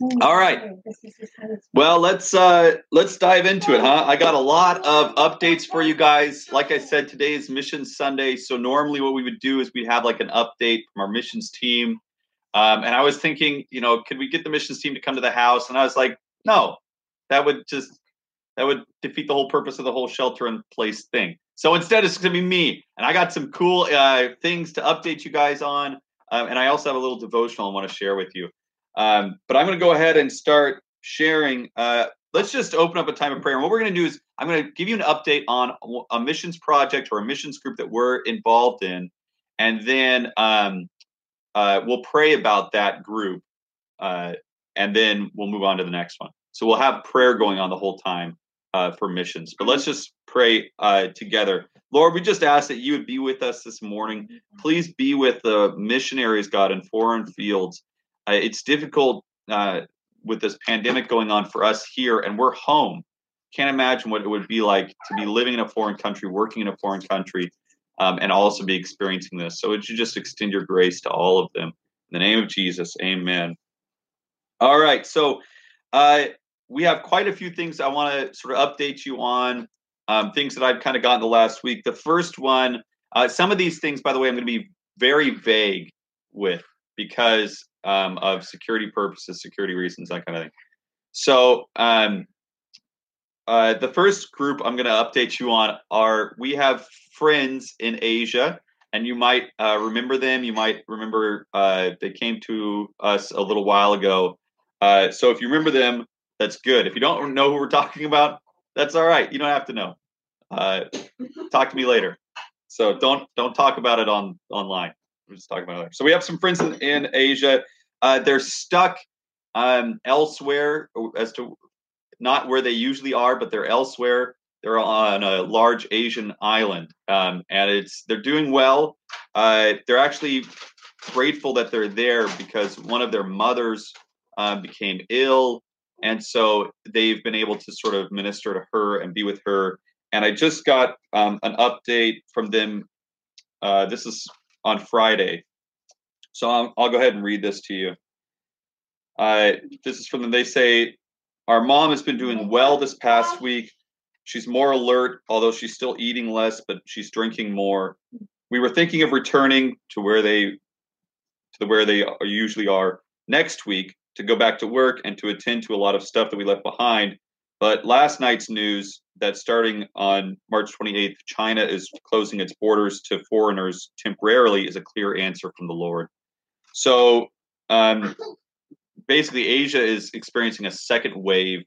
All right. Well, let's uh let's dive into it, huh? I got a lot of updates for you guys. Like I said, today is Mission Sunday, so normally what we would do is we'd have like an update from our missions team. Um, and I was thinking, you know, could we get the missions team to come to the house? And I was like, no, that would just that would defeat the whole purpose of the whole shelter in place thing. So instead, it's going to be me, and I got some cool uh, things to update you guys on, um, and I also have a little devotional I want to share with you. Um, but I'm going to go ahead and start sharing. Uh, let's just open up a time of prayer. And what we're going to do is I'm going to give you an update on a missions project or a missions group that we're involved in, and then um, uh, we'll pray about that group, uh, and then we'll move on to the next one. So we'll have prayer going on the whole time uh, for missions. But let's just pray uh, together. Lord, we just ask that you would be with us this morning. Please be with the missionaries, God, in foreign fields. Uh, it's difficult uh, with this pandemic going on for us here, and we're home. Can't imagine what it would be like to be living in a foreign country, working in a foreign country, um, and also be experiencing this. So, would you just extend your grace to all of them? In the name of Jesus, amen. All right. So, uh, we have quite a few things I want to sort of update you on, um, things that I've kind of gotten the last week. The first one, uh, some of these things, by the way, I'm going to be very vague with because um, of security purposes, security reasons, that kind of thing. So, um, uh, the first group I'm going to update you on are we have friends in Asia, and you might uh, remember them. You might remember uh, they came to us a little while ago. Uh, so if you remember them, that's good. If you don't know who we're talking about, that's all right. You don't have to know. Uh, talk to me later. So don't don't talk about it on online. Just talking about it. So we have some friends in, in Asia. Uh, they're stuck um, elsewhere as to not where they usually are, but they're elsewhere. They're on a large Asian island, um, and it's they're doing well. Uh, they're actually grateful that they're there because one of their mothers uh, became ill and so they've been able to sort of minister to her and be with her. And I just got um, an update from them. Uh, this is on Friday. So I'll, I'll, go ahead and read this to you. Uh, this is from them. They say, Our mom has been doing well this past week. She's more alert, although she's still eating less, but she's drinking more. We were thinking of returning to where they to where they usually are next week, to go back to work and to attend to a lot of stuff that we left behind. But last night's news that starting on March 28th, China is closing its borders to foreigners temporarily is a clear answer from the Lord. So um, basically, Asia is experiencing a second wave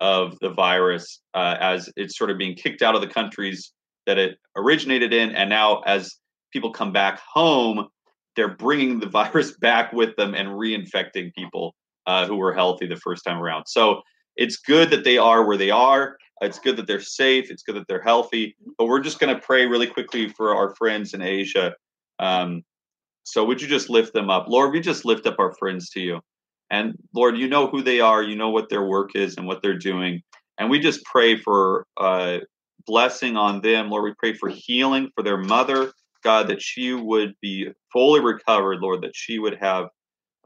of the virus uh, as it's sort of being kicked out of the countries that it originated in. And now, as people come back home, they're bringing the virus back with them and reinfecting people uh, who were healthy the first time around. So it's good that they are where they are. It's good that they're safe. It's good that they're healthy. But we're just going to pray really quickly for our friends in Asia. Um, so would you just lift them up, Lord? We just lift up our friends to you, and Lord, you know who they are. You know what their work is and what they're doing, and we just pray for uh, blessing on them, Lord. We pray for healing for their mother, God, that she would be fully recovered, Lord, that she would have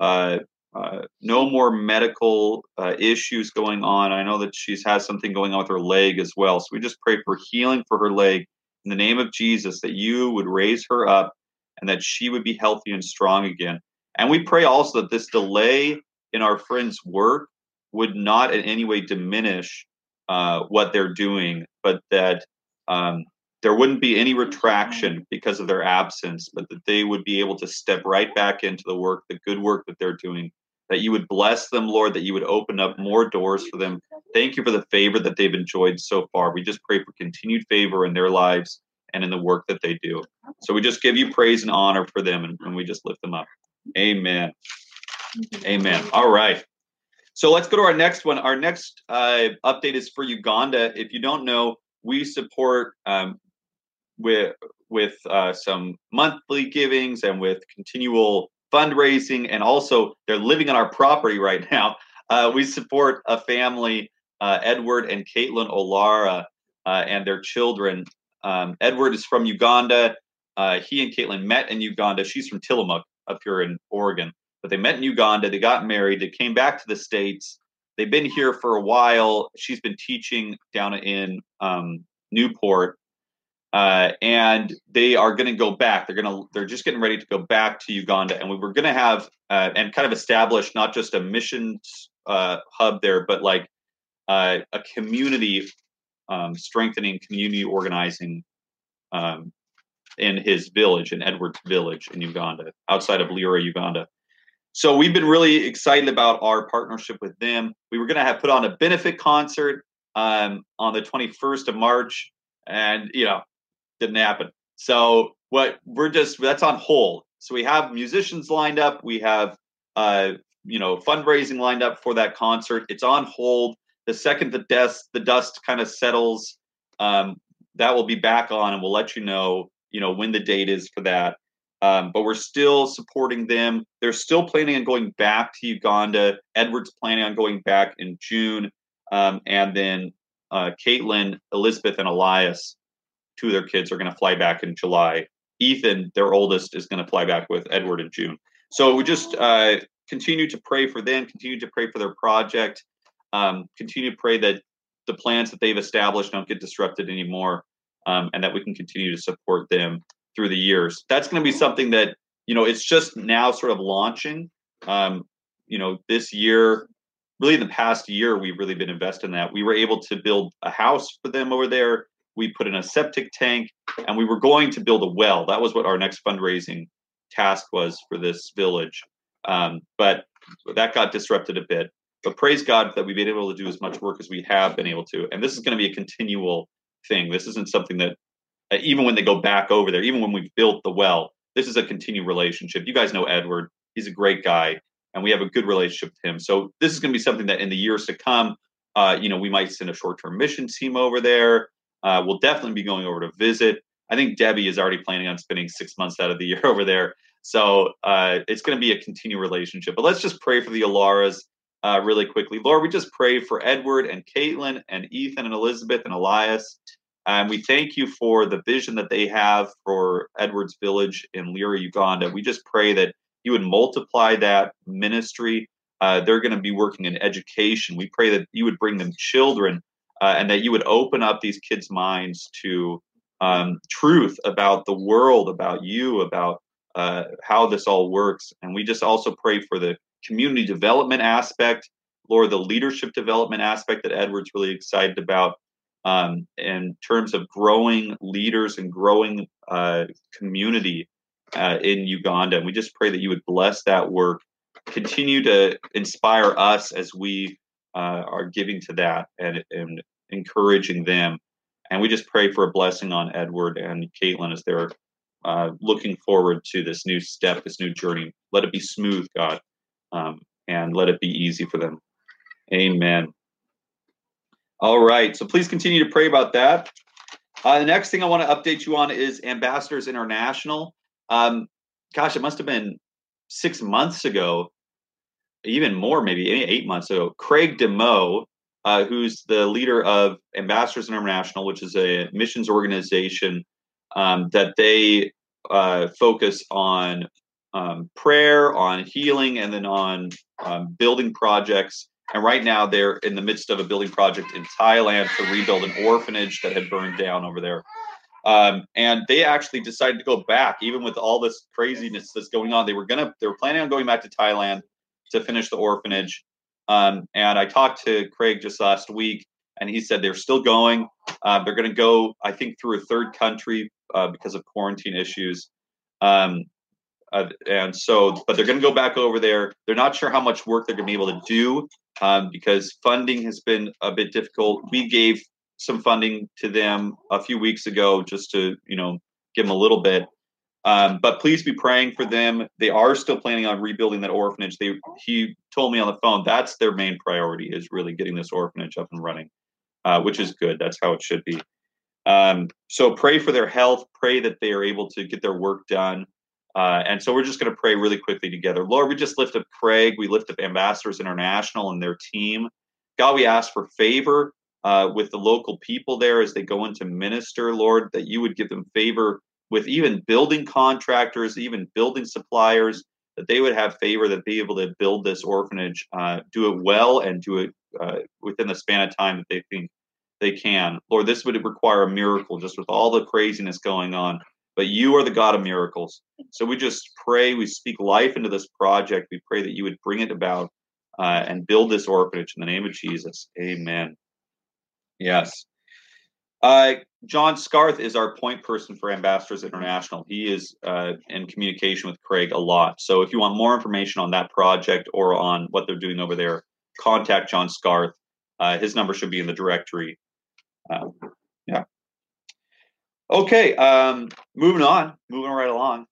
uh, uh, no more medical uh, issues going on. I know that she's has something going on with her leg as well. So we just pray for healing for her leg in the name of Jesus, that you would raise her up and that she would be healthy and strong again. And we pray also that this delay in our friend's work would not in any way diminish uh, what they're doing, but that um, there wouldn't be any retraction because of their absence, but that they would be able to step right back into the work, the good work that they're doing that you would bless them, Lord, that you would open up more doors for them. Thank you for the favor that they've enjoyed so far. We just pray for continued favor in their lives and in the work that they do. So we just give you praise and honor for them and, and we just lift them up. Amen. Amen. All right. So let's go to our next one. Our next uh, update is for Uganda. If you don't know, we support um, with with uh, some monthly givings and with continual fundraising, and also they're living on our property right now. Uh, we support a family, uh, Edward and Caitlin Olara, uh, and their children. Um, Edward is from Uganda. Uh, he and Caitlin met in Uganda. She's from Tillamook up here in Oregon. but they met in Uganda. They got married. They came back to the states. They've been here for a while. She's been teaching down in um, Newport, uh, and they are going to go back. They're going to they're just getting ready to go back to Uganda, and we were going to have uh, and kind of establish not just a missions uh, hub there, but like uh, a community um, strengthening, community organizing um, in his village, in Edwards Village in Uganda, outside of Lira, Uganda. So we've been really excited about our partnership with them. We were going to have put on a benefit concert um, on the 21st of March, and you know, didn't happen. So what we're just that's on hold. So we have musicians lined up. We have uh, you know fundraising lined up for that concert. It's on hold. The second the dust the dust kind of settles, um, that will be back on, and we'll let you know you know when the date is for that. Um, but we're still supporting them. They're still planning on going back to Uganda. Edward's planning on going back in June, um, and then uh, Caitlin, Elizabeth, and Elias, two of their kids, are going to fly back in July. Ethan, their oldest, is going to fly back with Edward in June. So we just uh, continue to pray for them, continue to pray for their project, um, continue to pray that the plans that they've established don't get disrupted anymore, um, and that we can continue to support them through the years. That's going to be something that you know it's just now sort of launching. Um, you know, this year, really, the past year, we've really been invested in that. We were able to build a house for them over there. We put in a septic tank, and we were going to build a well. That was what our next fundraising task was for this village. Um, but that got disrupted a bit. But praise God that we've been able to do as much work as we have been able to. And this is going to be a continual thing. This isn't something that uh, even when they go back over there, even when we've built the well, this is a continued relationship. You guys know Edward; he's a great guy, and we have a good relationship with him. So this is going to be something that in the years to come, uh, you know, we might send a short-term mission team over there. Uh, we'll definitely be going over to visit. I think Debbie is already planning on spending six months out of the year over there. So uh, it's going to be a continued relationship. But let's just pray for the Olaras uh, really quickly. Lord, we just pray for Edward and Caitlin and Ethan and Elizabeth and Elias. And we thank you for the vision that they have for Edwards Village in Lira, Uganda. We just pray that you would multiply that ministry. Uh, they're going to be working in education. We pray that you would bring them children uh, and that you would open up these kids' minds to um, truth about the world, about you, about uh, how this all works. And we just also pray for the community development aspect, Lord, the leadership development aspect that Edward's really excited about um, in terms of growing leaders and growing uh, community uh, in Uganda. And we just pray that you would bless that work, continue to inspire us as we uh, are giving to that and, and encouraging them. And we just pray for a blessing on Edward and Caitlin as they're uh, looking forward to this new step, this new journey. Let it be smooth, God, um, and let it be easy for them. Amen. All right. So please continue to pray about that. Uh, the next thing I want to update you on is Ambassadors International. Um, gosh, it must have been six months ago, even more, maybe eight months ago. Craig DeMoe, uh, who's the leader of Ambassadors International, which is a missions organization um, that they uh, focus on um, prayer, on healing, and then on um, building projects and right now, they're in the midst of a building project in Thailand to rebuild an orphanage that had burned down over there. Um, and they actually decided to go back, even with all this craziness that's going on. They were gonna, they were planning on going back to Thailand to finish the orphanage. Um, and I talked to Craig just last week, and he said they're still going. Uh, they're going to go, I think, through a third country uh, because of quarantine issues. Um, uh, and so, but they're going to go back over there. They're not sure how much work they're going to be able to do um, because funding has been a bit difficult. We gave some funding to them a few weeks ago just to, you know, give them a little bit. Um, but please be praying for them. They are still planning on rebuilding that orphanage. They he told me on the phone that's their main priority is really getting this orphanage up and running, uh, which is good. That's how it should be. Um, so pray for their health. Pray that they are able to get their work done. Uh, and so we're just going to pray really quickly together. Lord, we just lift up Craig. We lift up Ambassadors International and their team. God, we ask for favor uh, with the local people there as they go into minister, Lord, that you would give them favor with even building contractors, even building suppliers. that they would have favor, that be able to build this orphanage, uh, do it well, and do it uh, within the span of time that they think they can. Lord, this would require a miracle just with all the craziness going on. But you are the God of miracles. So we just pray, we speak life into this project. We pray that you would bring it about uh, and build this orphanage in the name of Jesus. Amen. Yes. Uh, John Scarth is our point person for Ambassadors International. He is uh, in communication with Craig a lot. So if you want more information on that project or on what they're doing over there, contact John Scarth. Uh, his number should be in the directory. Uh, yeah. Okay. Um, moving on. Moving right along.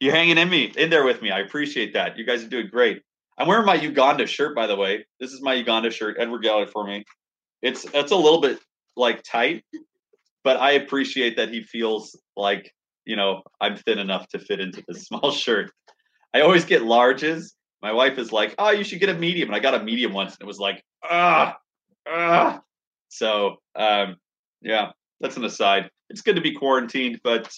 You're hanging in me in there with me. I appreciate that. You guys are doing great. I'm wearing my Uganda shirt, by the way. This is my Uganda shirt. Edward got it for me. It's it's a little bit like tight, but I appreciate that he feels like you know I'm thin enough to fit into this small shirt. I always get larges. My wife is like, "Oh, you should get a medium," and I got a medium once, and it was like, ah, ah. So, um, yeah, that's an aside. It's good to be quarantined, but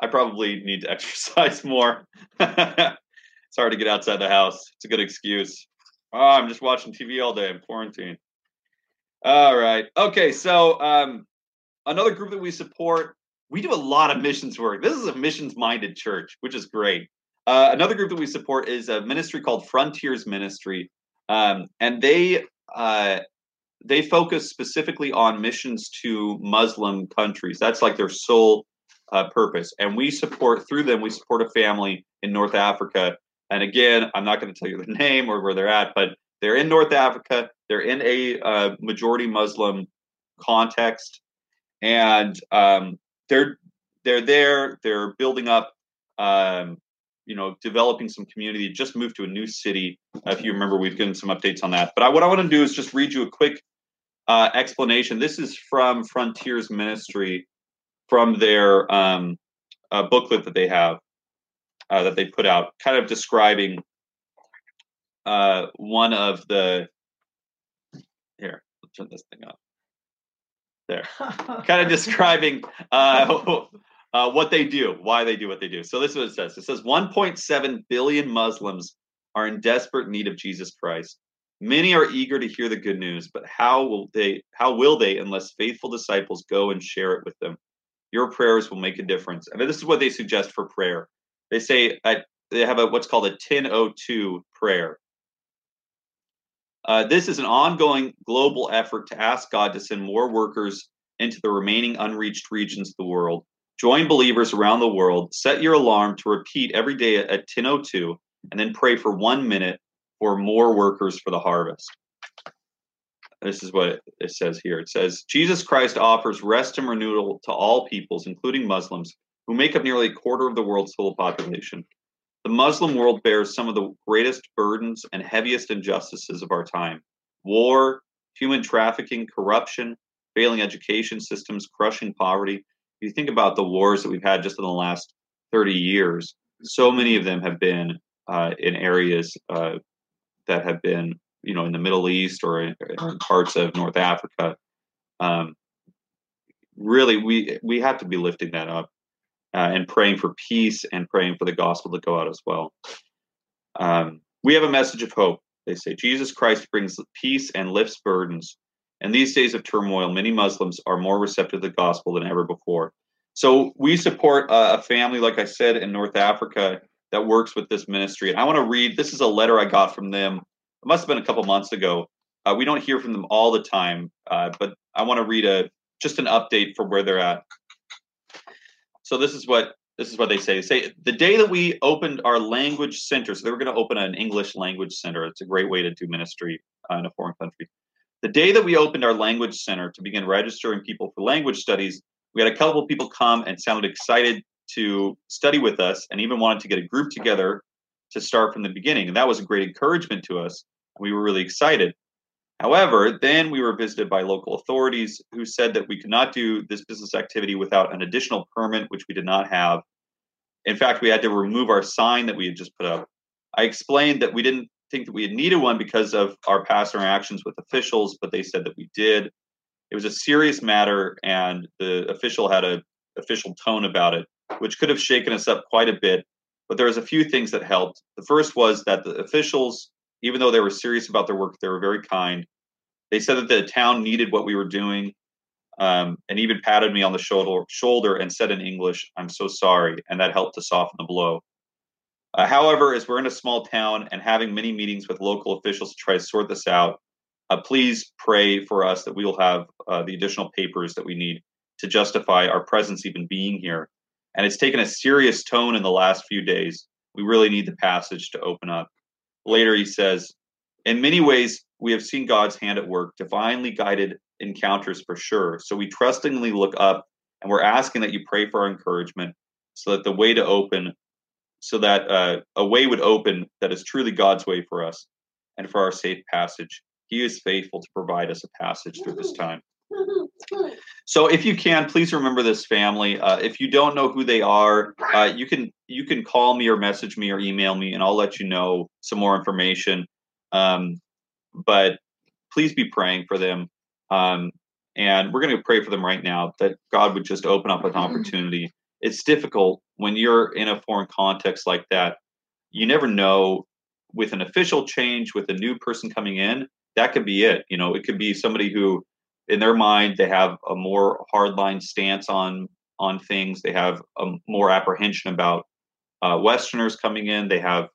I probably need to exercise more. it's hard to get outside the house. It's a good excuse. Oh, I'm just watching TV all day. I'm quarantined. All right. Okay. So um, another group that we support, we do a lot of missions work. This is a missions-minded church, which is great. Uh, another group that we support is a ministry called Frontiers Ministry, um, and they uh, they focus specifically on missions to Muslim countries. That's like their sole uh, purpose. And we support through them. We support a family in North Africa. And again, I'm not going to tell you the name or where they're at, but they're in North Africa. They're in a uh, majority Muslim context, and um, they're they're there. They're building up, um, you know, developing some community. Just moved to a new city. If you remember, we've given some updates on that. But I, what I want to do is just read you a quick uh, explanation. This is from Frontiers Ministry, from their um, uh, booklet that they have uh, that they put out, kind of describing uh, one of the here. Let's turn this thing up. There, kind of describing uh, uh, what they do, why they do what they do. So this is what it says. It says 1.7 billion Muslims are in desperate need of Jesus Christ. Many are eager to hear the good news, but how will they? How will they unless faithful disciples go and share it with them? Your prayers will make a difference. Mean, this is what they suggest for prayer. They say at, they have a what's called a 1002 prayer. Uh, this is an ongoing global effort to ask God to send more workers into the remaining unreached regions of the world. Join believers around the world. Set your alarm to repeat every day at 1002 and then pray for one minute for more workers for the harvest. This is what it says here. It says Jesus Christ offers rest and renewal to all peoples, including Muslims, who make up nearly a quarter of the world's total population. The Muslim world bears some of the greatest burdens and heaviest injustices of our time war, human trafficking, corruption, failing education systems, crushing poverty. If you think about the wars that we've had just in the last 30 years, so many of them have been uh, in areas uh, that have been, you know, in the Middle East or in, in parts of North Africa. Um, really, we we have to be lifting that up uh, and praying for peace and praying for the gospel to go out as well. Um, we have a message of hope. They say Jesus Christ brings peace and lifts burdens. In these days of turmoil, many Muslims are more receptive to the gospel than ever before. So we support a family, like I said, in North Africa that works with this ministry. And I want to read this is a letter I got from them. It must have been a couple months ago. Uh, we don't hear from them all the time, uh, but I want to read a just an update for where they're at. So this is what this is what they say. They say the day that we opened our language center, so they were going to open an English language center. It's a great way to do ministry uh, in a foreign country. The day that we opened our language center to begin registering people for language studies, we had a couple of people come and sounded excited to study with us and even wanted to get a group together to start from the beginning. And that was a great encouragement to us. We were really excited. However, then we were visited by local authorities who said that we could not do this business activity without an additional permit, which we did not have. In fact, we had to remove our sign that we had just put up. I explained that we didn't think that we had needed one because of our past interactions with officials, but they said that we did. It was a serious matter, and the official had a official tone about it, which could have shaken us up quite a bit. but there was a few things that helped. The first was that the officials, even though they were serious about their work, they were very kind. They said that the town needed what we were doing, um, and even patted me on the shoulder, shoulder and said in English, "I'm so sorry," and that helped to soften the blow. Uh, however, as we're in a small town and having many meetings with local officials to try to sort this out, uh, please pray for us that we will have uh, the additional papers that we need to justify our presence even being here. And it's taken a serious tone in the last few days. We really need the passage to open up. Later, he says, In many ways, we have seen God's hand at work, divinely guided encounters for sure. So we trustingly look up and we're asking that you pray for our encouragement so that the way to open, so that uh, a way would open that is truly God's way for us and for our safe passage. He is faithful to provide us a passage through this time. So, if you can, please remember this family. Uh, if you don't know who they are, uh, you can you can call me or message me or email me, and I'll let you know some more information. Um, but please be praying for them, um, and we're going to pray for them right now that God would just open up an opportunity. It's difficult when you're in a foreign context like that. You never know with an official change, with a new person coming in, that could be it. You know, it could be somebody who, in their mind, they have a more hardline stance on on things. They have a more apprehension about uh, Westerners coming in. They have,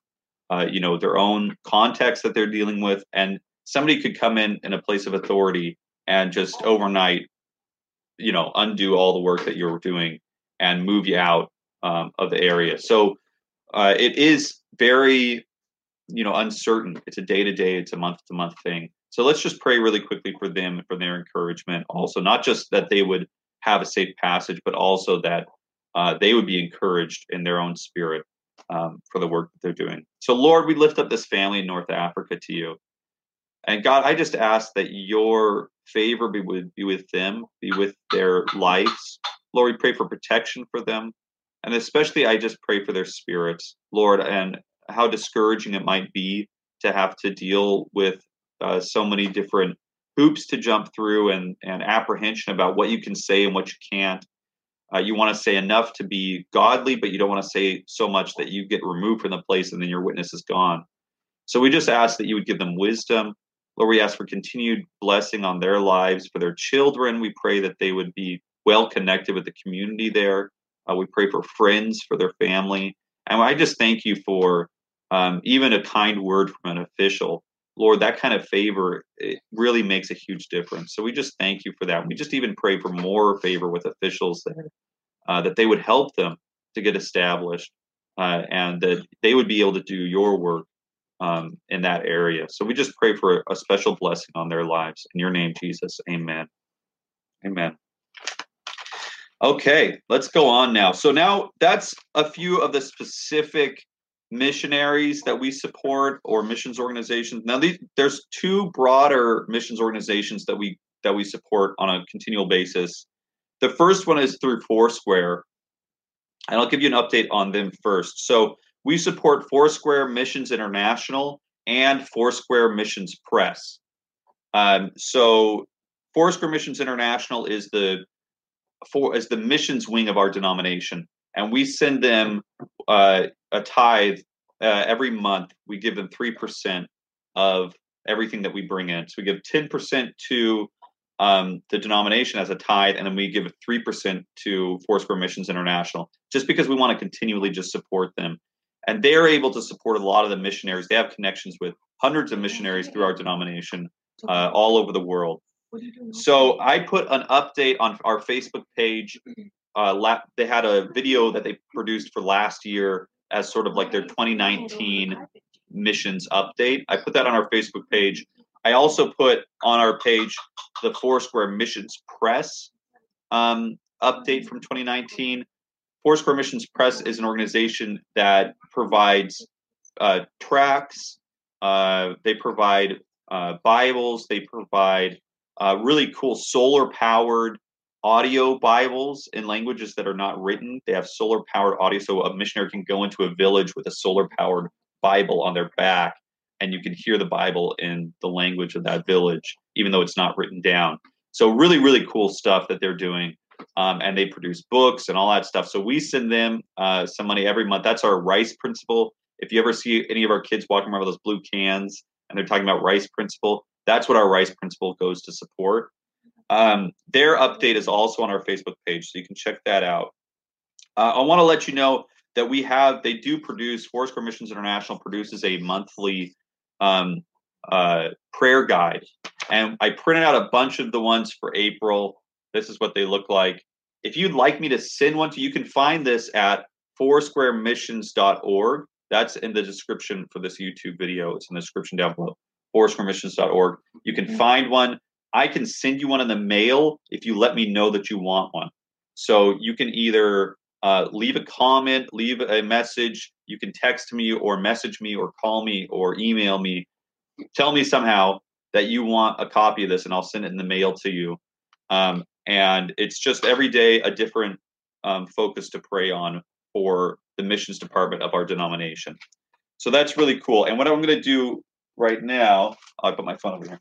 uh, you know, their own context that they're dealing with, and somebody could come in in a place of authority and just overnight, you know, undo all the work that you're doing and move you out um, of the area. So uh, it is very you know uncertain it's a day to day it's a month to month thing so let's just pray really quickly for them and for their encouragement also not just that they would have a safe passage but also that uh, they would be encouraged in their own spirit um, for the work that they're doing. So lord we lift up this family in north africa to you. And god i just ask that your favor be with be with them be with their lives. Lord we pray for protection for them. And especially i just pray for their spirits lord and how discouraging it might be to have to deal with uh, so many different hoops to jump through and, and apprehension about what you can say and what you can't. Uh, you want to say enough to be godly, but you don't want to say so much that you get removed from the place and then your witness is gone. So we just ask that you would give them wisdom. Lord, we ask for continued blessing on their lives, for their children. We pray that they would be well connected with the community there. Uh, we pray for friends, for their family. And I just thank you for um, even a kind word from an official. Lord, that kind of favor it really makes a huge difference. So we just thank you for that. We just even pray for more favor with officials there, uh, that they would help them to get established uh, and that they would be able to do your work um, in that area. So we just pray for a special blessing on their lives. In your name, Jesus. Amen. Amen. Okay, let's go on now. So now that's a few of the specific missionaries that we support or missions organizations. Now these, there's two broader missions organizations that we that we support on a continual basis. The first one is through Foursquare, and I'll give you an update on them first. So we support Foursquare Missions International and Foursquare Missions Press. Um, so Foursquare Missions International is the for as the missions wing of our denomination, and we send them uh, a tithe uh, every month. We give them three percent of everything that we bring in. So we give ten percent to um, the denomination as a tithe, and then we give three percent to Foursquare Missions International, just because we want to continually just support them. And they're able to support a lot of the missionaries. They have connections with hundreds of missionaries through our denomination uh, all over the world. So I put an update on our Facebook page. Uh, la- they had a video that they produced for last year as sort of like their 2019 missions update. I put that on our Facebook page. I also put on our page the Foursquare Missions Press um, update from 2019. Foursquare Missions Press is an organization that provides uh, tracts. Uh, they provide uh, Bibles. They provide uh, really cool solar powered audio Bibles in languages that are not written. They have solar powered audio, so a missionary can go into a village with a solar powered Bible on their back, and you can hear the Bible in the language of that village, even though it's not written down. So, really, really cool stuff that they're doing. um, and they produce books and all that stuff. So we send them uh, some money every month. That's our rice principle. If you ever see any of our kids walking around with those blue cans and they're talking about rice principle, that's what our rice principle goes to support. Um, their update is also on our Facebook page, so you can check that out. Uh, I want to let you know that we have they do produce Foursquare Missions International produces a monthly um, uh, prayer guide, and I printed out a bunch of the ones for April. This is what they look like. If you'd like me to send one to you, you can find this at foursquaremissions.org. That's in the description for this YouTube video. It's in the description down below. Foursquaremissions.org. You can find one. I can send you one in the mail if you let me know that you want one. So you can either uh, leave a comment, leave a message. You can text me or message me or call me or email me. Tell me somehow that you want a copy of this, and I'll send it in the mail to you. Um, and it's just every day a different um, focus to pray on for the missions department of our denomination. So that's really cool. And what I'm going to do right now, I'll put my phone over here.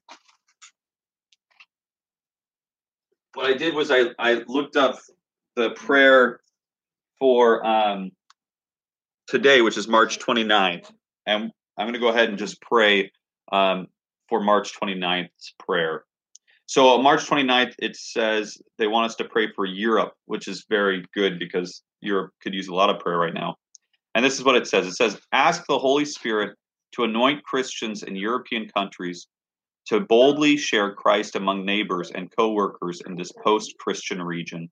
What I did was I, I looked up the prayer for um, today, which is March 29th. And I'm going to go ahead and just pray um, for March 29th's prayer. So, March 29th, it says they want us to pray for Europe, which is very good because Europe could use a lot of prayer right now. And this is what it says it says, Ask the Holy Spirit to anoint Christians in European countries to boldly share Christ among neighbors and coworkers in this post Christian region.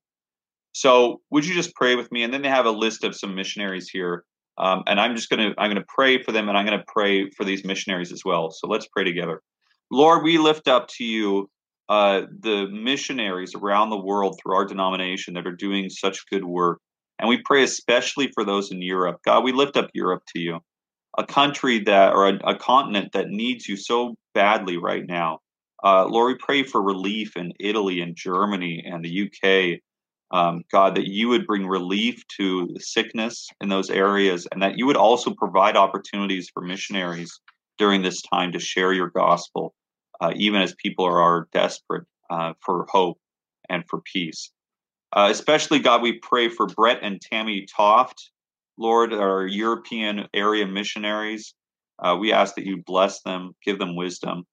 So would you just pray with me? And then they have a list of some missionaries here. Um, and I'm just to, I'm to pray for them and I'm to pray for these missionaries as well. So let's pray together. Lord, we lift up to you uh, the missionaries around the world through our denomination that are doing such good work. And we pray especially for those in Europe. God, we lift up Europe to you, a country that, or a, a continent that needs you so badly right now. Uh, Lord, we pray for relief in Italy and Germany and the UK um, God, that you would bring relief to sickness in those areas, and that you would also provide opportunities for missionaries during this time to share your gospel, uh, even as people are, are desperate uh, for hope and for peace. Uh, especially, God, we pray for Brett and Tammy Toft, Lord, our European area missionaries. Uh, we ask that you bless them, give them wisdom.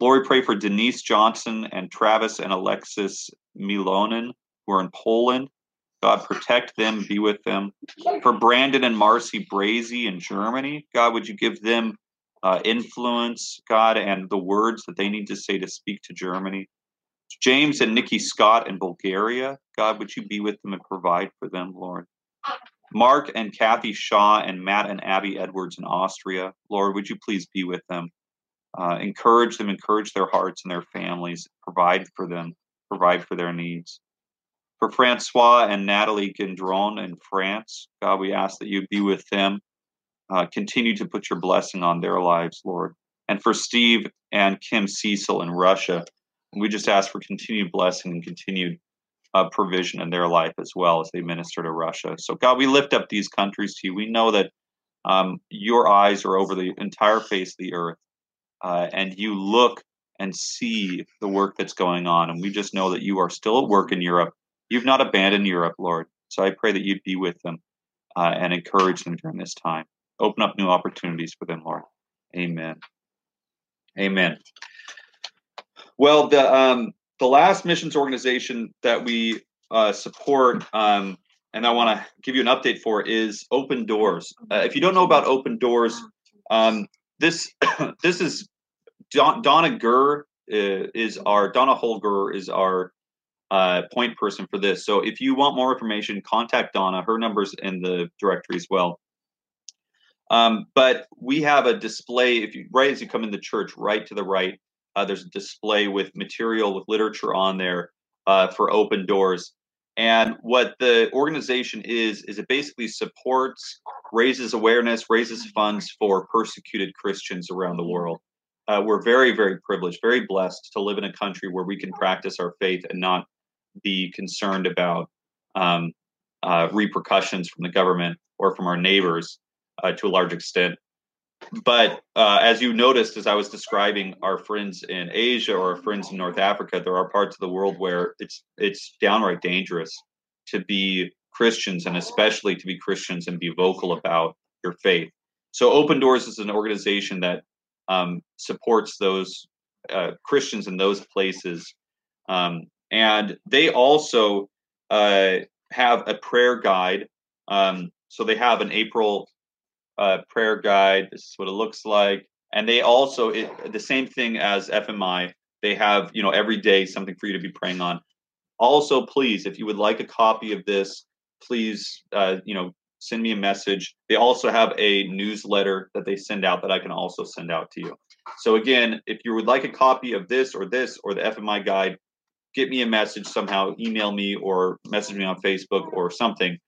Lord, we pray for Denise Johnson and Travis and Alexis Milonen who are in Poland. God, protect them, be with them. For Brandon and Marcy Brazy in Germany, God, would you give them uh, influence, God, and the words that they need to say to speak to Germany? James and Nikki Scott in Bulgaria, God, would you be with them and provide for them, Lord? Mark and Kathy Shaw and Matt and Abby Edwards in Austria, Lord, would you please be with them? Uh, encourage them, encourage their hearts and their families, provide for them, provide for their needs. For Francois and Natalie Gendron in France, God, we ask that you be with them. Uh, continue to put your blessing on their lives, Lord. And for Steve and Kim Cecil in Russia, we just ask for continued blessing and continued uh, provision in their life as well as they minister to Russia. So, God, we lift up these countries to you. We know that um, your eyes are over the entire face of the earth, uh, and you look and see the work that's going on. And we just know that you are still at work in Europe You've not abandoned Europe, Lord. So I pray that you'd be with them uh, and encourage them during this time. Open up new opportunities for them, Lord. Amen. Amen. Well, the um, the last missions organization that we uh, support, um, and I want to give you an update for, is Open Doors. Uh, if you don't know about Open Doors, um, this this is Don, Donna Gurr uh, is our Donna Holger is our uh, point person for this. So if you want more information, contact Donna. Her number's in the directory as well. Um, but we have a display. If you right as you come in the church, right to the right, uh, there's a display with material with literature on there uh, for open doors. And what the organization is is it basically supports, raises awareness, raises funds for persecuted Christians around the world. Uh, we're very, very privileged, very blessed to live in a country where we can practice our faith and not be concerned about um, uh, repercussions from the government or from our neighbors uh, to a large extent. But uh, as you noticed, as I was describing our friends in Asia or our friends in North Africa, there are parts of the world where it's it's downright dangerous to be Christians and especially to be Christians and be vocal about your faith. So, Open Doors is an organization that um, supports those uh, Christians in those places, um, and they also uh, have a prayer guide. Um, so they have an April uh, prayer guide. This is what it looks like, and they also it, the same thing as FMI. They have you know every day something for you to be praying on. Also, please, if you would like a copy of this, please uh, you know send me a message. They also have a newsletter that they send out that I can also send out to you. So again, if you would like a copy of this or this or the FMI guide, get me a message somehow, email me or message me on Facebook or something,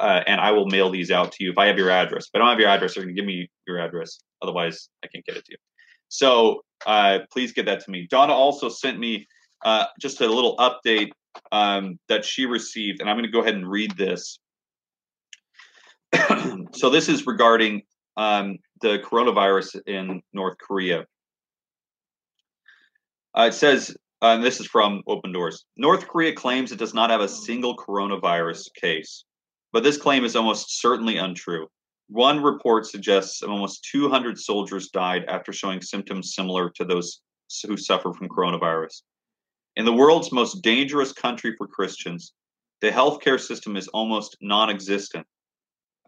uh, and I will mail these out to you if I have your address. If I don't have your address, you're going to give me your address. Otherwise, I can't get it to you. So uh, please get that to me. Donna also sent me uh, just a little update um, that she received, and I'm going to go ahead and read this. so this is regarding um, the coronavirus in North Korea. Uh, it says, uh, and this is from Open Doors North Korea claims it does not have a single coronavirus case, but this claim is almost certainly untrue. One report suggests almost 200 soldiers died after showing symptoms similar to those who suffer from coronavirus. In the world's most dangerous country for Christians, the healthcare system is almost non existent.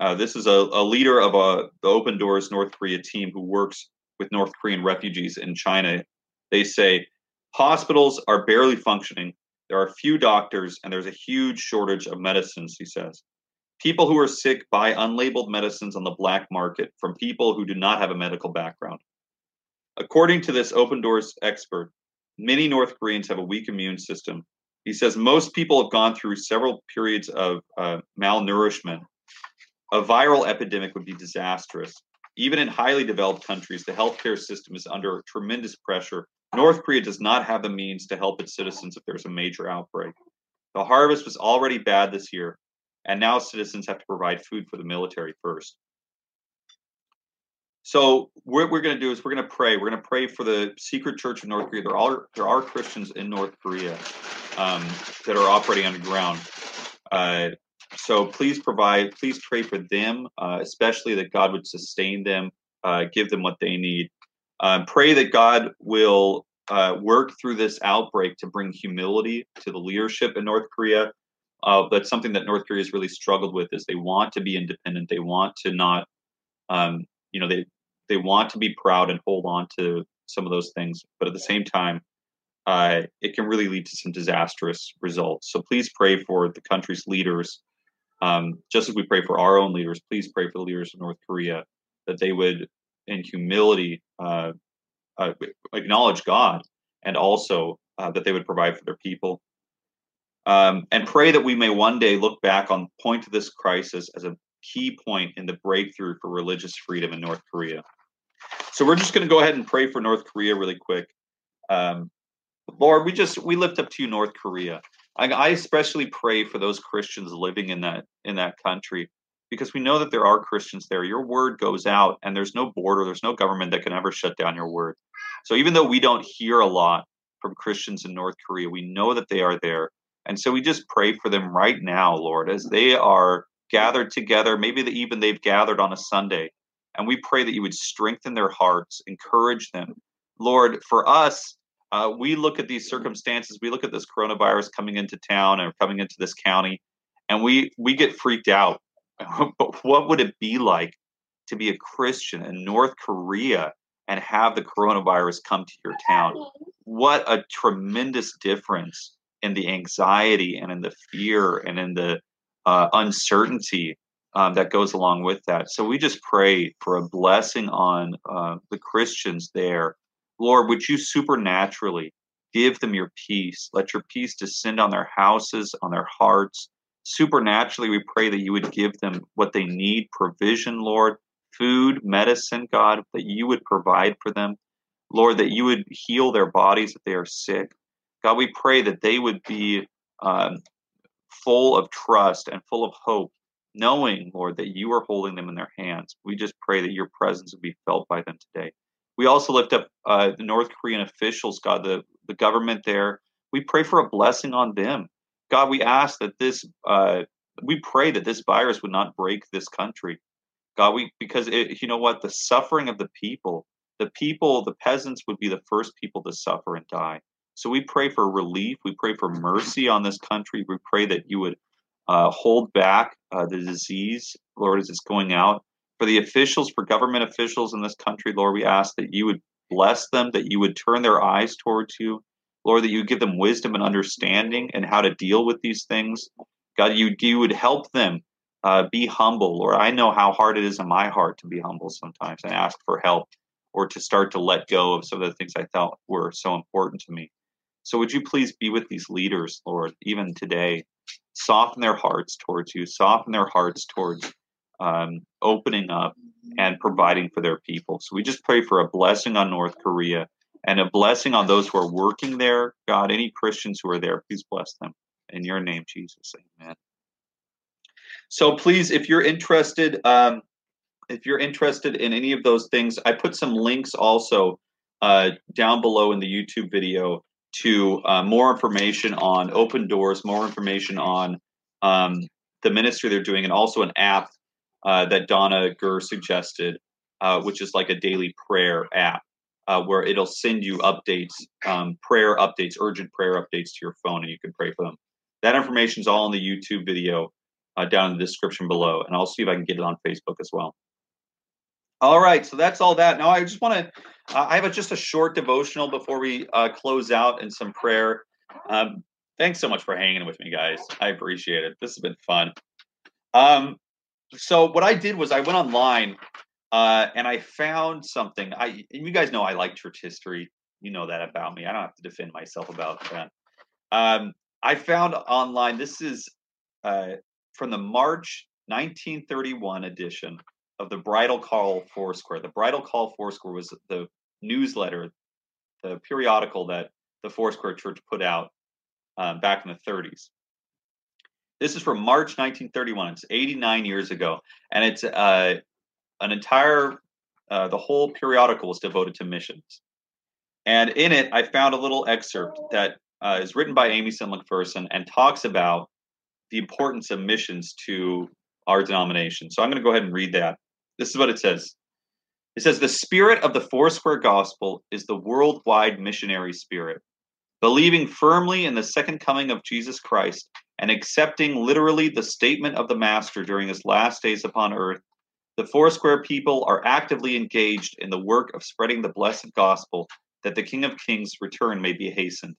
Uh, this is a, a leader of a, the Open Doors North Korea team who works with North Korean refugees in China. They say hospitals are barely functioning. There are few doctors, and there's a huge shortage of medicines, he says. People who are sick buy unlabeled medicines on the black market from people who do not have a medical background. According to this Open Doors expert, Many North Koreans have a weak immune system. He says most people have gone through several periods of uh, malnourishment. A viral epidemic would be disastrous. Even in highly developed countries, the healthcare system is under tremendous pressure. North Korea does not have the means to help its citizens if there's a major outbreak. The harvest was already bad this year, and now citizens have to provide food for the military first. So what we're going to do is we're going to pray. We're going to pray for the secret church of North Korea. There are there are Christians in North Korea um, that are operating underground. Uh, so please provide, please pray for them, uh, especially that God would sustain them, uh, give them what they need. Uh, pray that God will uh, work through this outbreak to bring humility to the leadership in North Korea. Uh, that's something that North Korea has really struggled with. Is they want to be independent. They want to not um, you know they they want to be proud and hold on to some of those things, but at the same time, uh, it can really lead to some disastrous results. So please pray for the country's leaders, um, just as we pray for our own leaders. Please pray for the leaders of North Korea that they would, in humility, uh, uh, acknowledge God, and also uh, that they would provide for their people. Um, and pray that we may one day look back on point of this crisis as a key point in the breakthrough for religious freedom in North Korea. So we're just going to go ahead and pray for North Korea really quick. Um, Lord, we just we lift up to you North Korea. I, I especially pray for those Christians living in that in that country because we know that there are Christians there. Your word goes out, and there's no border, there's no government that can ever shut down your word. So even though we don't hear a lot from Christians in North Korea, we know that they are there. And so we just pray for them right now, Lord, as they are gathered together. Maybe even they've gathered on a Sunday and we pray that you would strengthen their hearts, encourage them. Lord, for us, uh, we look at these circumstances, we look at this coronavirus coming into town and coming into this county, and we we get freaked out. but what would it be like to be a Christian in North Korea and have the coronavirus come to your town? What a tremendous difference in the anxiety and in the fear and in the uh, uncertainty um, that goes along with that. So we just pray for a blessing on uh, the Christians there. Lord, would you supernaturally give them your peace? Let your peace descend on their houses, on their hearts. Supernaturally, we pray that you would give them what they need provision, Lord, food, medicine, God, that you would provide for them. Lord, that you would heal their bodies if they are sick. God, we pray that they would be um, full of trust and full of hope knowing, Lord, that you are holding them in their hands. We just pray that your presence would be felt by them today. We also lift up uh, the North Korean officials, God, the, the government there. We pray for a blessing on them. God, we ask that this, uh, we pray that this virus would not break this country. God, we, because it, you know what? The suffering of the people, the people, the peasants would be the first people to suffer and die. So we pray for relief. We pray for mercy on this country. We pray that you would uh, hold back uh, the disease, Lord, as it's going out. For the officials, for government officials in this country, Lord, we ask that you would bless them, that you would turn their eyes towards you, Lord, that you give them wisdom and understanding and how to deal with these things. God, you, you would help them uh, be humble, Lord. I know how hard it is in my heart to be humble sometimes and ask for help or to start to let go of some of the things I thought were so important to me. So would you please be with these leaders, Lord, even today? Soften their hearts towards you, soften their hearts towards um, opening up and providing for their people. So we just pray for a blessing on North Korea and a blessing on those who are working there. God, any Christians who are there, please bless them. In your name, Jesus. Amen. So please, if you're interested, um, if you're interested in any of those things, I put some links also uh, down below in the YouTube video to uh, more information on open doors, more information on um, the ministry they're doing, and also an app uh, that Donna Gurr suggested, uh, which is like a daily prayer app. Uh, where it'll send you updates, um, prayer updates, urgent prayer updates to your phone, and you can pray for them. That information is all in the YouTube video uh, down in the description below, and I'll see if I can get it on Facebook as well. All right, so that's all that. Now I just want to, uh, I have a, just a short devotional before we uh, close out and some prayer. Um, thanks so much for hanging with me, guys. I appreciate it. This has been fun. Um, so what I did was I went online uh, and I found something. I you guys know I like church history. You know that about me. I don't have to defend myself about that. Um, I found online. This is uh, from the March 1931 edition of the Bridal Call Foursquare. The Bridal Call Foursquare was the newsletter, the periodical that the Foursquare Church put out um, back in the 30s. This is from March 1931. It's 89 years ago, and it's uh, an entire, uh, the whole periodical was devoted to missions. And in it, I found a little excerpt that uh, is written by Aimee Semple McPherson and talks about the importance of missions to our denomination. So I'm going to go ahead and read that. This is what it says. It says, The spirit of the Foursquare Gospel is the worldwide missionary spirit. Believing firmly in the second coming of Jesus Christ and accepting literally the statement of the Master during his last days upon earth, the Foursquare people are actively engaged in the work of spreading the blessed gospel that the King of Kings' return may be hastened.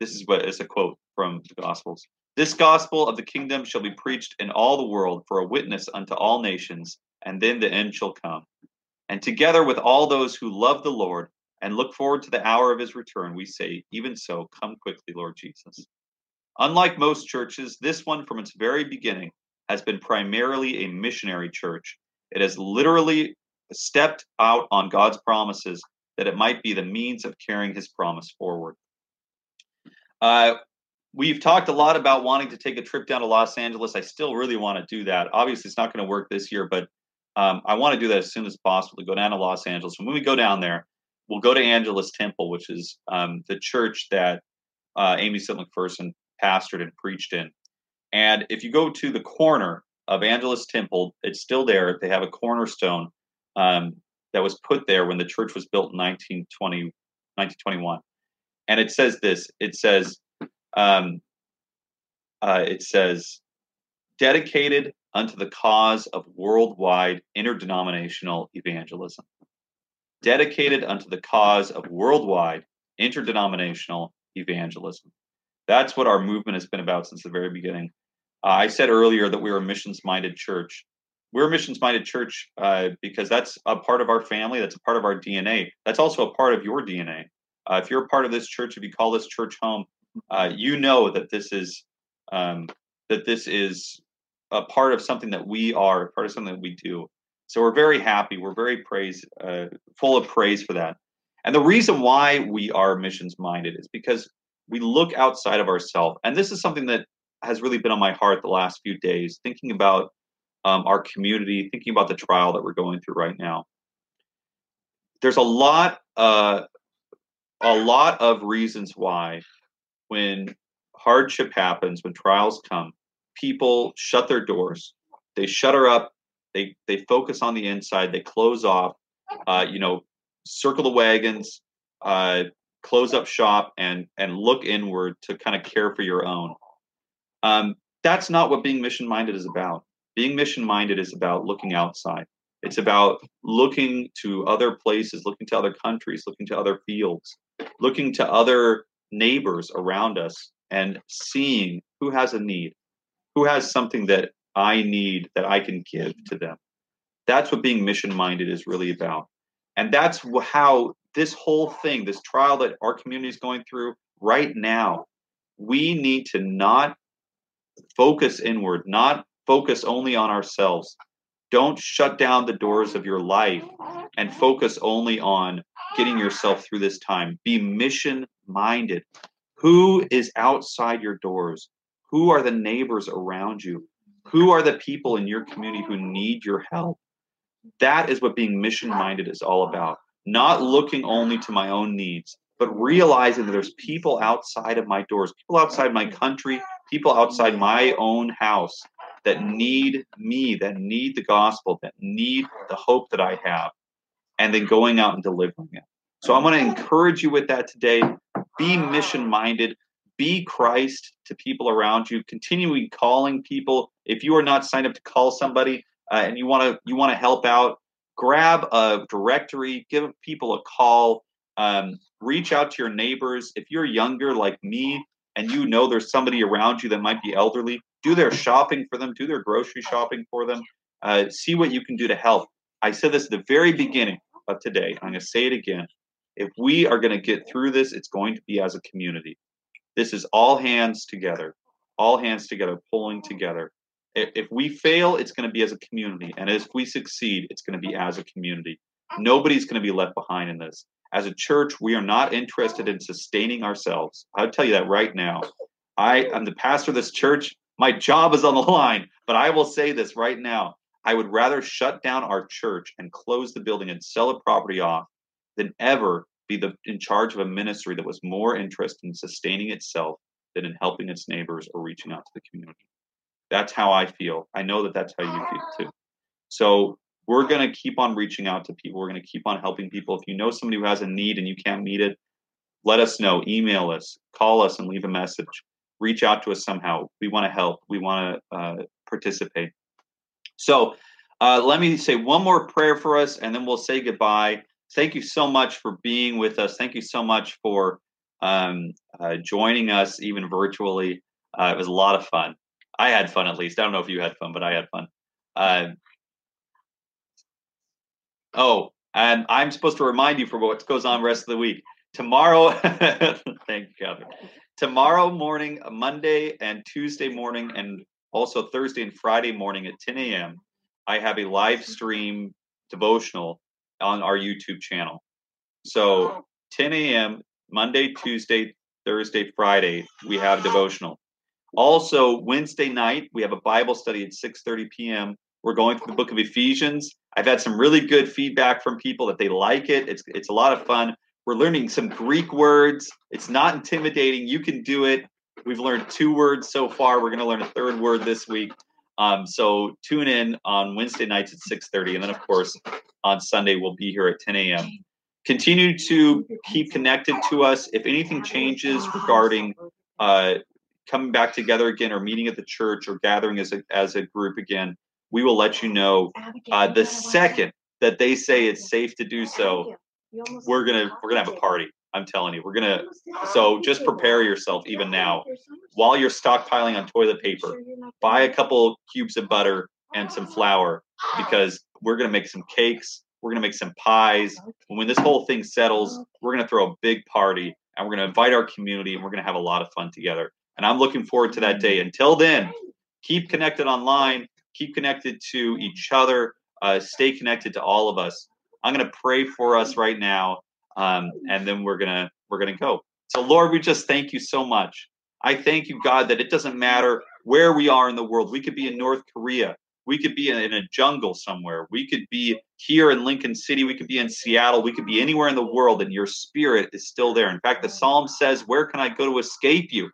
This is what is a quote from the Gospels. This gospel of the kingdom shall be preached in all the world for a witness unto all nations, and then the end shall come. And together with all those who love the Lord and look forward to the hour of his return, we say, Even so, come quickly, Lord Jesus. Unlike most churches, this one from its very beginning has been primarily a missionary church. It has literally stepped out on God's promises that it might be the means of carrying his promise forward. Uh, we've talked a lot about wanting to take a trip down to Los Angeles. I still really want to do that. Obviously, it's not going to work this year, but um, I want to do that as soon as possible to go down to Los Angeles. And when we go down there, we'll go to Angelus Temple, which is um, the church that uh, Aimee Semple McPherson pastored and preached in. And if you go to the corner of Angelus Temple, it's still there. They have a cornerstone um, that was put there when the church was built in 1920, 1921. And it says this it says, um, uh, it says, dedicated unto the cause of worldwide interdenominational evangelism. Dedicated unto the cause of worldwide interdenominational evangelism. That's what our movement has been about since the very beginning. Uh, I said earlier that we are a missions minded church. We're a missions minded church uh, because that's a part of our family, that's a part of our DNA. That's also a part of your DNA. Uh, if you're a part of this church, if you call this church home, uh, you know that this is um, that this is a part of something that we are, part of something that we do. So we're very happy. We're very praise, uh, full of praise for that. And the reason why we are missions minded is because we look outside of ourselves. And this is something that has really been on my heart the last few days, thinking about um, our community, thinking about the trial that we're going through right now. There's a lot, uh, a lot of reasons why, when hardship happens, when trials come, people shut their doors, they shutter up, they they focus on the inside, they close off, uh, you know, circle the wagons, uh, close up shop, and and look inward to kind of care for your own. Um, that's not what being mission minded is about. Being mission minded is about looking outside. It's about looking to other places, looking to other countries, looking to other fields, looking to other neighbors around us and seeing who has a need, who has something that I need that I can give to them. That's what being mission minded is really about. And that's how this whole thing, this trial that our community is going through right now, we need to not focus inward, not focus only on ourselves. Don't shut down the doors of your life and focus only on getting yourself through this time. Be mission minded. Who is outside your doors? Who are the neighbors around you? Who are the people in your community who need your help? That is what being mission minded is all about. Not looking only to my own needs, but realizing that there's people outside of my doors, people outside my country, people outside my own house that need me, that need the gospel, that need the hope that I have, and then going out and delivering it. So I'm going to encourage you with that today. Be mission minded, be Christ to people around you, continuing calling people. If you are not signed up to call somebody uh, and you want to you want to help out, grab a directory, give people a call, um, reach out to your neighbors. If you're younger like me and you know there's somebody around you that might be elderly, do their shopping for them, do their grocery shopping for them, uh, see what you can do to help. I said this at the very beginning of today. I'm going to say it again. If we are going to get through this, it's going to be as a community. This is all hands together, all hands together, pulling together. If we fail, it's going to be as a community. And if we succeed, it's going to be as a community. Nobody's going to be left behind in this. As a church, we are not interested in sustaining ourselves. I'll tell you that right now. I am the pastor of this church. My job is on the line, but I will say this right now. I would rather shut down our church and close the building and sell the property off than ever be the, in charge of a ministry that was more interested in sustaining itself than in helping its neighbors or reaching out to the community. That's how I feel. I know that that's how you feel too. So we're going to keep on reaching out to people. We're going to keep on helping people. If you know somebody who has a need and you can't meet it, let us know. Email us, call us, and leave a message. Reach out to us somehow. We want to help. We want to uh, participate. So uh, let me say one more prayer for us, and then we'll say goodbye. Thank you so much for being with us. Thank you so much for um, uh, joining us, even virtually. Uh, it was a lot of fun. I had fun, at least. I don't know if you had fun, but I had fun. Uh, Oh, and I'm supposed to remind you for what goes on the rest of the week. Tomorrow, thank you, Kevin. Tomorrow morning, Monday and Tuesday morning, and also Thursday and Friday morning at 10 a.m., I have a live stream devotional on our YouTube channel. So 10 a.m. Monday, Tuesday, Thursday, Friday, we have devotional. Also, Wednesday night, we have a Bible study at 6:30 p.m. We're going through the book of Ephesians. I've had some really good feedback from people that they like it. It's it's a lot of fun. We're learning some Greek words. It's not intimidating. You can do it. We've learned two words so far. We're going to learn a third word this week. Um, so tune in on Wednesday nights at 6:30, and then of course on Sunday we'll be here at 10 a.m. Continue to keep connected to us. If anything changes regarding uh, coming back together again, or meeting at the church, or gathering as a as a group again, we will let you know uh, the second that they say it's safe to do so. We're gonna we're gonna have a party. I'm telling you, we're gonna. So just prepare yourself even now, while you're stockpiling on toilet paper. Buy a couple cubes of butter and some flour because we're gonna make some cakes. We're gonna make some pies. And when this whole thing settles, we're gonna throw a big party and we're gonna invite our community and we're gonna have a lot of fun together. And I'm looking forward to that day. Until then, keep connected online keep connected to each other, uh, stay connected to all of us. I'm going to pray for us right now, um, and then we're gonna we're gonna go. So Lord, we just thank you so much. I thank you, God, that it doesn't matter where we are in the world. We could be in North Korea. We could be in a jungle somewhere. We could be here in Lincoln City. We could be in Seattle. We could be anywhere in the world, and your spirit is still there. In fact, the psalm says, Where can I go to escape you?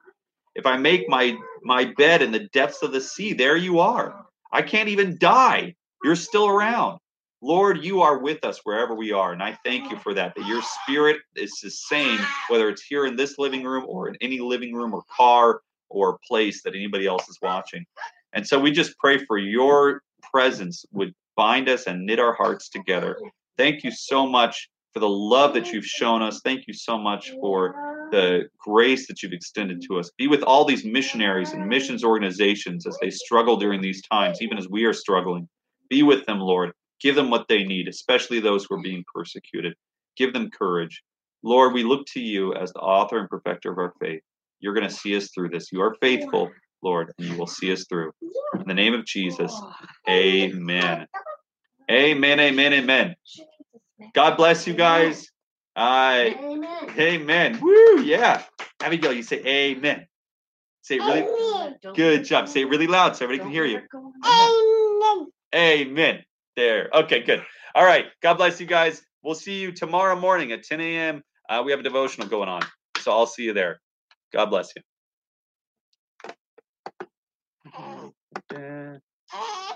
If I make my, my bed in the depths of the sea, there you are. I can't even die. You're still around. Lord, you are with us wherever we are. And I thank you for that, that your spirit is the same, whether it's here in this living room or in any living room or car or place that anybody else is watching. And so we just pray for your presence would bind us and knit our hearts together. Thank you so much for the love that you've shown us. Thank you so much for the grace that you've extended to us. Be with all these missionaries and missions organizations as they struggle during these times, even as we are struggling. Be with them, Lord. Give them what they need, especially those who are being persecuted. Give them courage. Lord, we look to you as the author and perfecter of our faith. You're going to see us through this. You are faithful, Lord, and you will see us through. In the name of Jesus, amen. Amen, amen, amen. God bless you guys. I amen. amen. Woo, yeah. Abigail, you say amen. Say it really amen. good job. Say it really loud so everybody can hear you. Amen. Amen. There. Okay, good. All right. God bless you guys. We'll see you tomorrow morning at 10 a.m. Uh, we have a devotional going on. So I'll see you there. God bless you. Yeah.